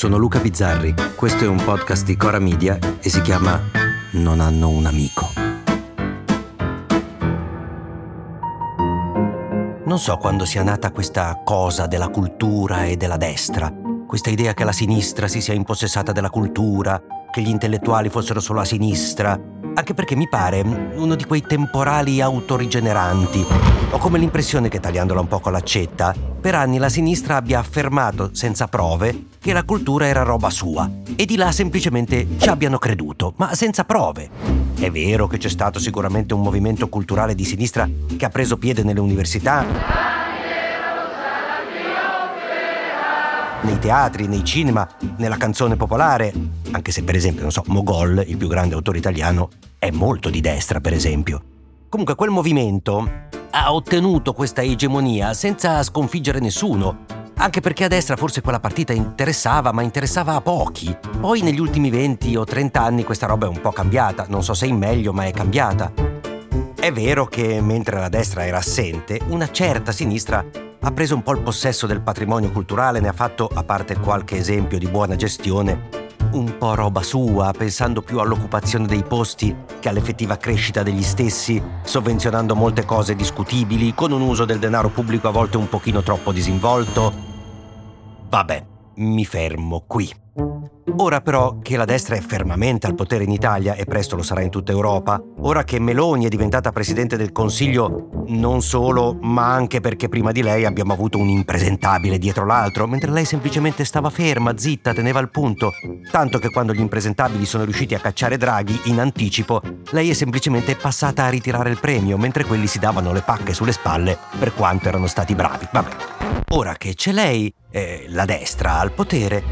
sono Luca Bizzarri, questo è un podcast di Cora Media e si chiama Non hanno un amico. Non so quando sia nata questa cosa della cultura e della destra, questa idea che la sinistra si sia impossessata della cultura, che gli intellettuali fossero solo a sinistra, anche perché mi pare uno di quei temporali autorigeneranti. Ho come l'impressione che, tagliandola un po' con l'accetta, per anni la sinistra abbia affermato, senza prove, che la cultura era roba sua e di là semplicemente ci abbiano creduto, ma senza prove. È vero che c'è stato sicuramente un movimento culturale di sinistra che ha preso piede nelle università, nei teatri, nei cinema, nella canzone popolare, anche se per esempio, non so, Mogol, il più grande autore italiano, è molto di destra, per esempio. Comunque quel movimento ha ottenuto questa egemonia senza sconfiggere nessuno, anche perché a destra forse quella partita interessava, ma interessava a pochi. Poi negli ultimi 20 o 30 anni questa roba è un po' cambiata, non so se in meglio, ma è cambiata. È vero che mentre la destra era assente, una certa sinistra ha preso un po' il possesso del patrimonio culturale, ne ha fatto, a parte qualche esempio di buona gestione, un po' roba sua, pensando più all'occupazione dei posti che all'effettiva crescita degli stessi, sovvenzionando molte cose discutibili, con un uso del denaro pubblico a volte un pochino troppo disinvolto. Vabbè, mi fermo qui. Ora però che la destra è fermamente al potere in Italia e presto lo sarà in tutta Europa, ora che Meloni è diventata Presidente del Consiglio non solo, ma anche perché prima di lei abbiamo avuto un impresentabile dietro l'altro, mentre lei semplicemente stava ferma, zitta, teneva il punto, tanto che quando gli impresentabili sono riusciti a cacciare Draghi in anticipo, lei è semplicemente passata a ritirare il premio, mentre quelli si davano le pacche sulle spalle per quanto erano stati bravi. Vabbè. Ora che c'è lei, eh, la destra al potere,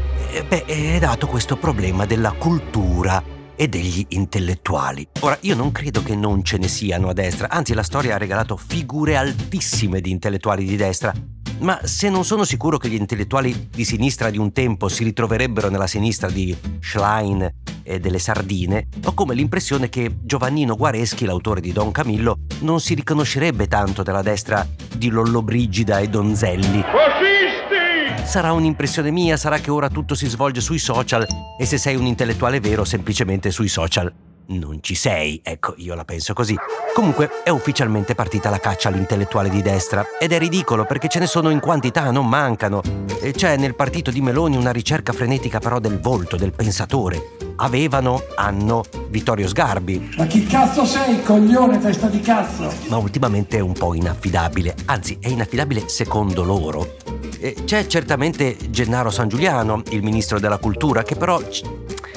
beh, è dato questo problema della cultura e degli intellettuali. Ora, io non credo che non ce ne siano a destra, anzi la storia ha regalato figure altissime di intellettuali di destra, ma se non sono sicuro che gli intellettuali di sinistra di un tempo si ritroverebbero nella sinistra di Schlein e delle sardine, ho come l'impressione che Giovannino Guareschi, l'autore di Don Camillo, non si riconoscerebbe tanto della destra di Lollobrigida e Donzelli. Sarà un'impressione mia, sarà che ora tutto si svolge sui social e se sei un intellettuale vero semplicemente sui social non ci sei, ecco, io la penso così. Comunque è ufficialmente partita la caccia all'intellettuale di destra ed è ridicolo perché ce ne sono in quantità, non mancano. E c'è nel partito di Meloni una ricerca frenetica però del volto, del pensatore. Avevano, hanno Vittorio Sgarbi. Ma chi cazzo sei, coglione, testa di cazzo? Ma ultimamente è un po' inaffidabile, anzi è inaffidabile secondo loro. C'è certamente Gennaro San Giuliano, il ministro della cultura, che però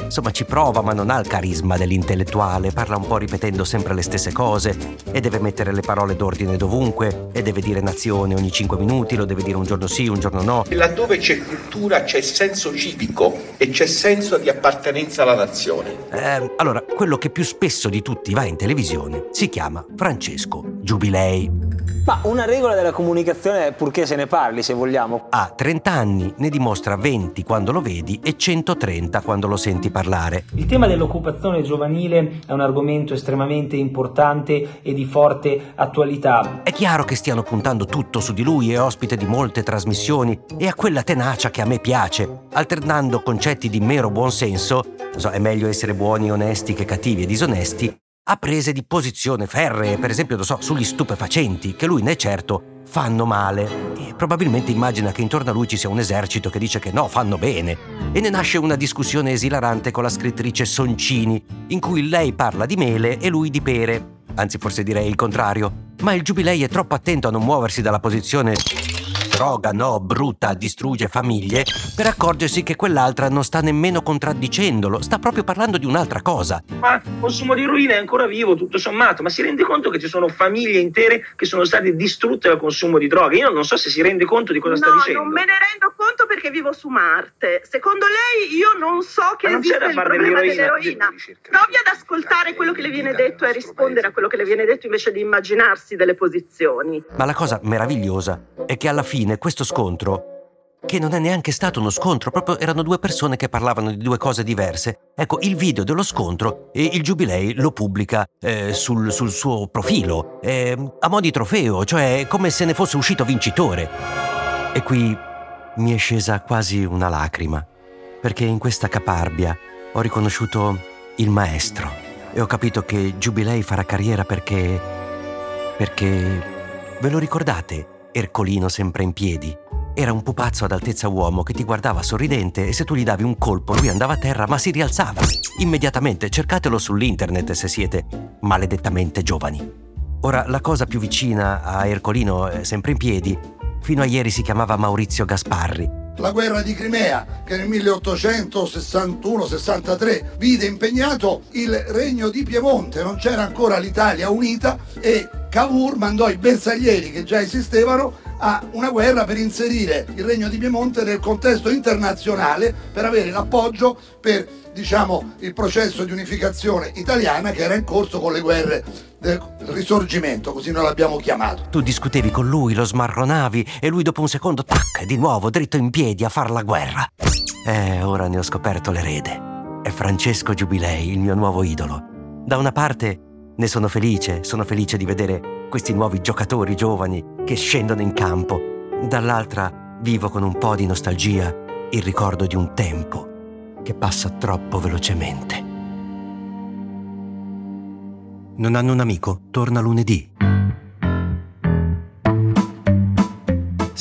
insomma ci prova ma non ha il carisma dell'intellettuale, parla un po' ripetendo sempre le stesse cose e deve mettere le parole d'ordine dovunque e deve dire nazione ogni cinque minuti, lo deve dire un giorno sì, un giorno no. Laddove c'è cultura c'è senso civico e c'è senso di appartenenza alla nazione. Eh, allora, quello che più spesso di tutti va in televisione si chiama Francesco Giubilei. Ma una regola della comunicazione è purché se ne parli, se vogliamo. Ha 30 anni, ne dimostra 20 quando lo vedi e 130 quando lo senti parlare. Il tema dell'occupazione giovanile è un argomento estremamente importante e di forte attualità. È chiaro che stiano puntando tutto su di lui, è ospite di molte trasmissioni e ha quella tenacia che a me piace, alternando concetti di mero buonsenso, so, è meglio essere buoni e onesti che cattivi e disonesti, ha prese di posizione ferree, per esempio, so, sugli stupefacenti, che lui ne è certo fanno male. E probabilmente immagina che intorno a lui ci sia un esercito che dice che no, fanno bene. E ne nasce una discussione esilarante con la scrittrice Soncini, in cui lei parla di mele e lui di pere. Anzi, forse direi il contrario. Ma il Giubilei è troppo attento a non muoversi dalla posizione droga, no, brutta, distrugge famiglie, per accorgersi che quell'altra non sta nemmeno contraddicendolo, sta proprio parlando di un'altra cosa. Ma il consumo di eroina è ancora vivo, tutto sommato, ma si rende conto che ci sono famiglie intere che sono state distrutte dal consumo di droga? Io non so se si rende conto di cosa no, sta dicendo. No, non me ne rendo conto perché vivo su Marte. Secondo lei io non so che ma non esiste c'è da il fare problema dell'eroina. dell'eroina. Provi ad ascoltare quello che le viene detto e a rispondere a quello che le viene detto invece di immaginarsi delle posizioni. Ma la cosa meravigliosa è che alla fine questo scontro che non è neanche stato uno scontro, proprio erano due persone che parlavano di due cose diverse. Ecco, il video dello scontro e il Giubilei lo pubblica eh, sul, sul, suo profilo, eh, a mo' di trofeo, cioè come se ne fosse uscito vincitore. E qui mi è scesa quasi una lacrima. perché in questa caparbia ho riconosciuto il maestro e ho capito che Giubilei farà carriera perché... perché... Ve lo ricordate? Ercolino sempre in piedi. Era un pupazzo ad altezza uomo che ti guardava sorridente e se tu gli davi un colpo lui andava a terra ma si rialzava. Immediatamente cercatelo sull'internet se siete maledettamente giovani. Ora, la cosa più vicina a Ercolino, sempre in piedi, fino a ieri si chiamava Maurizio Gasparri. La guerra di Crimea, che nel 1861-63 vide impegnato il regno di Piemonte, non c'era ancora l'Italia unita e Cavour mandò i bersaglieri che già esistevano a una guerra per inserire il regno di Piemonte nel contesto internazionale per avere l'appoggio per diciamo, il processo di unificazione italiana che era in corso con le guerre del risorgimento, così noi l'abbiamo chiamato. Tu discutevi con lui, lo smarronavi e lui dopo un secondo, tac, di nuovo dritto in piedi a far la guerra. Eh, ora ne ho scoperto l'erede. È Francesco Giubilei, il mio nuovo idolo. Da una parte ne sono felice, sono felice di vedere questi nuovi giocatori giovani che scendono in campo. Dall'altra vivo con un po' di nostalgia il ricordo di un tempo che passa troppo velocemente. Non hanno un amico? Torna lunedì.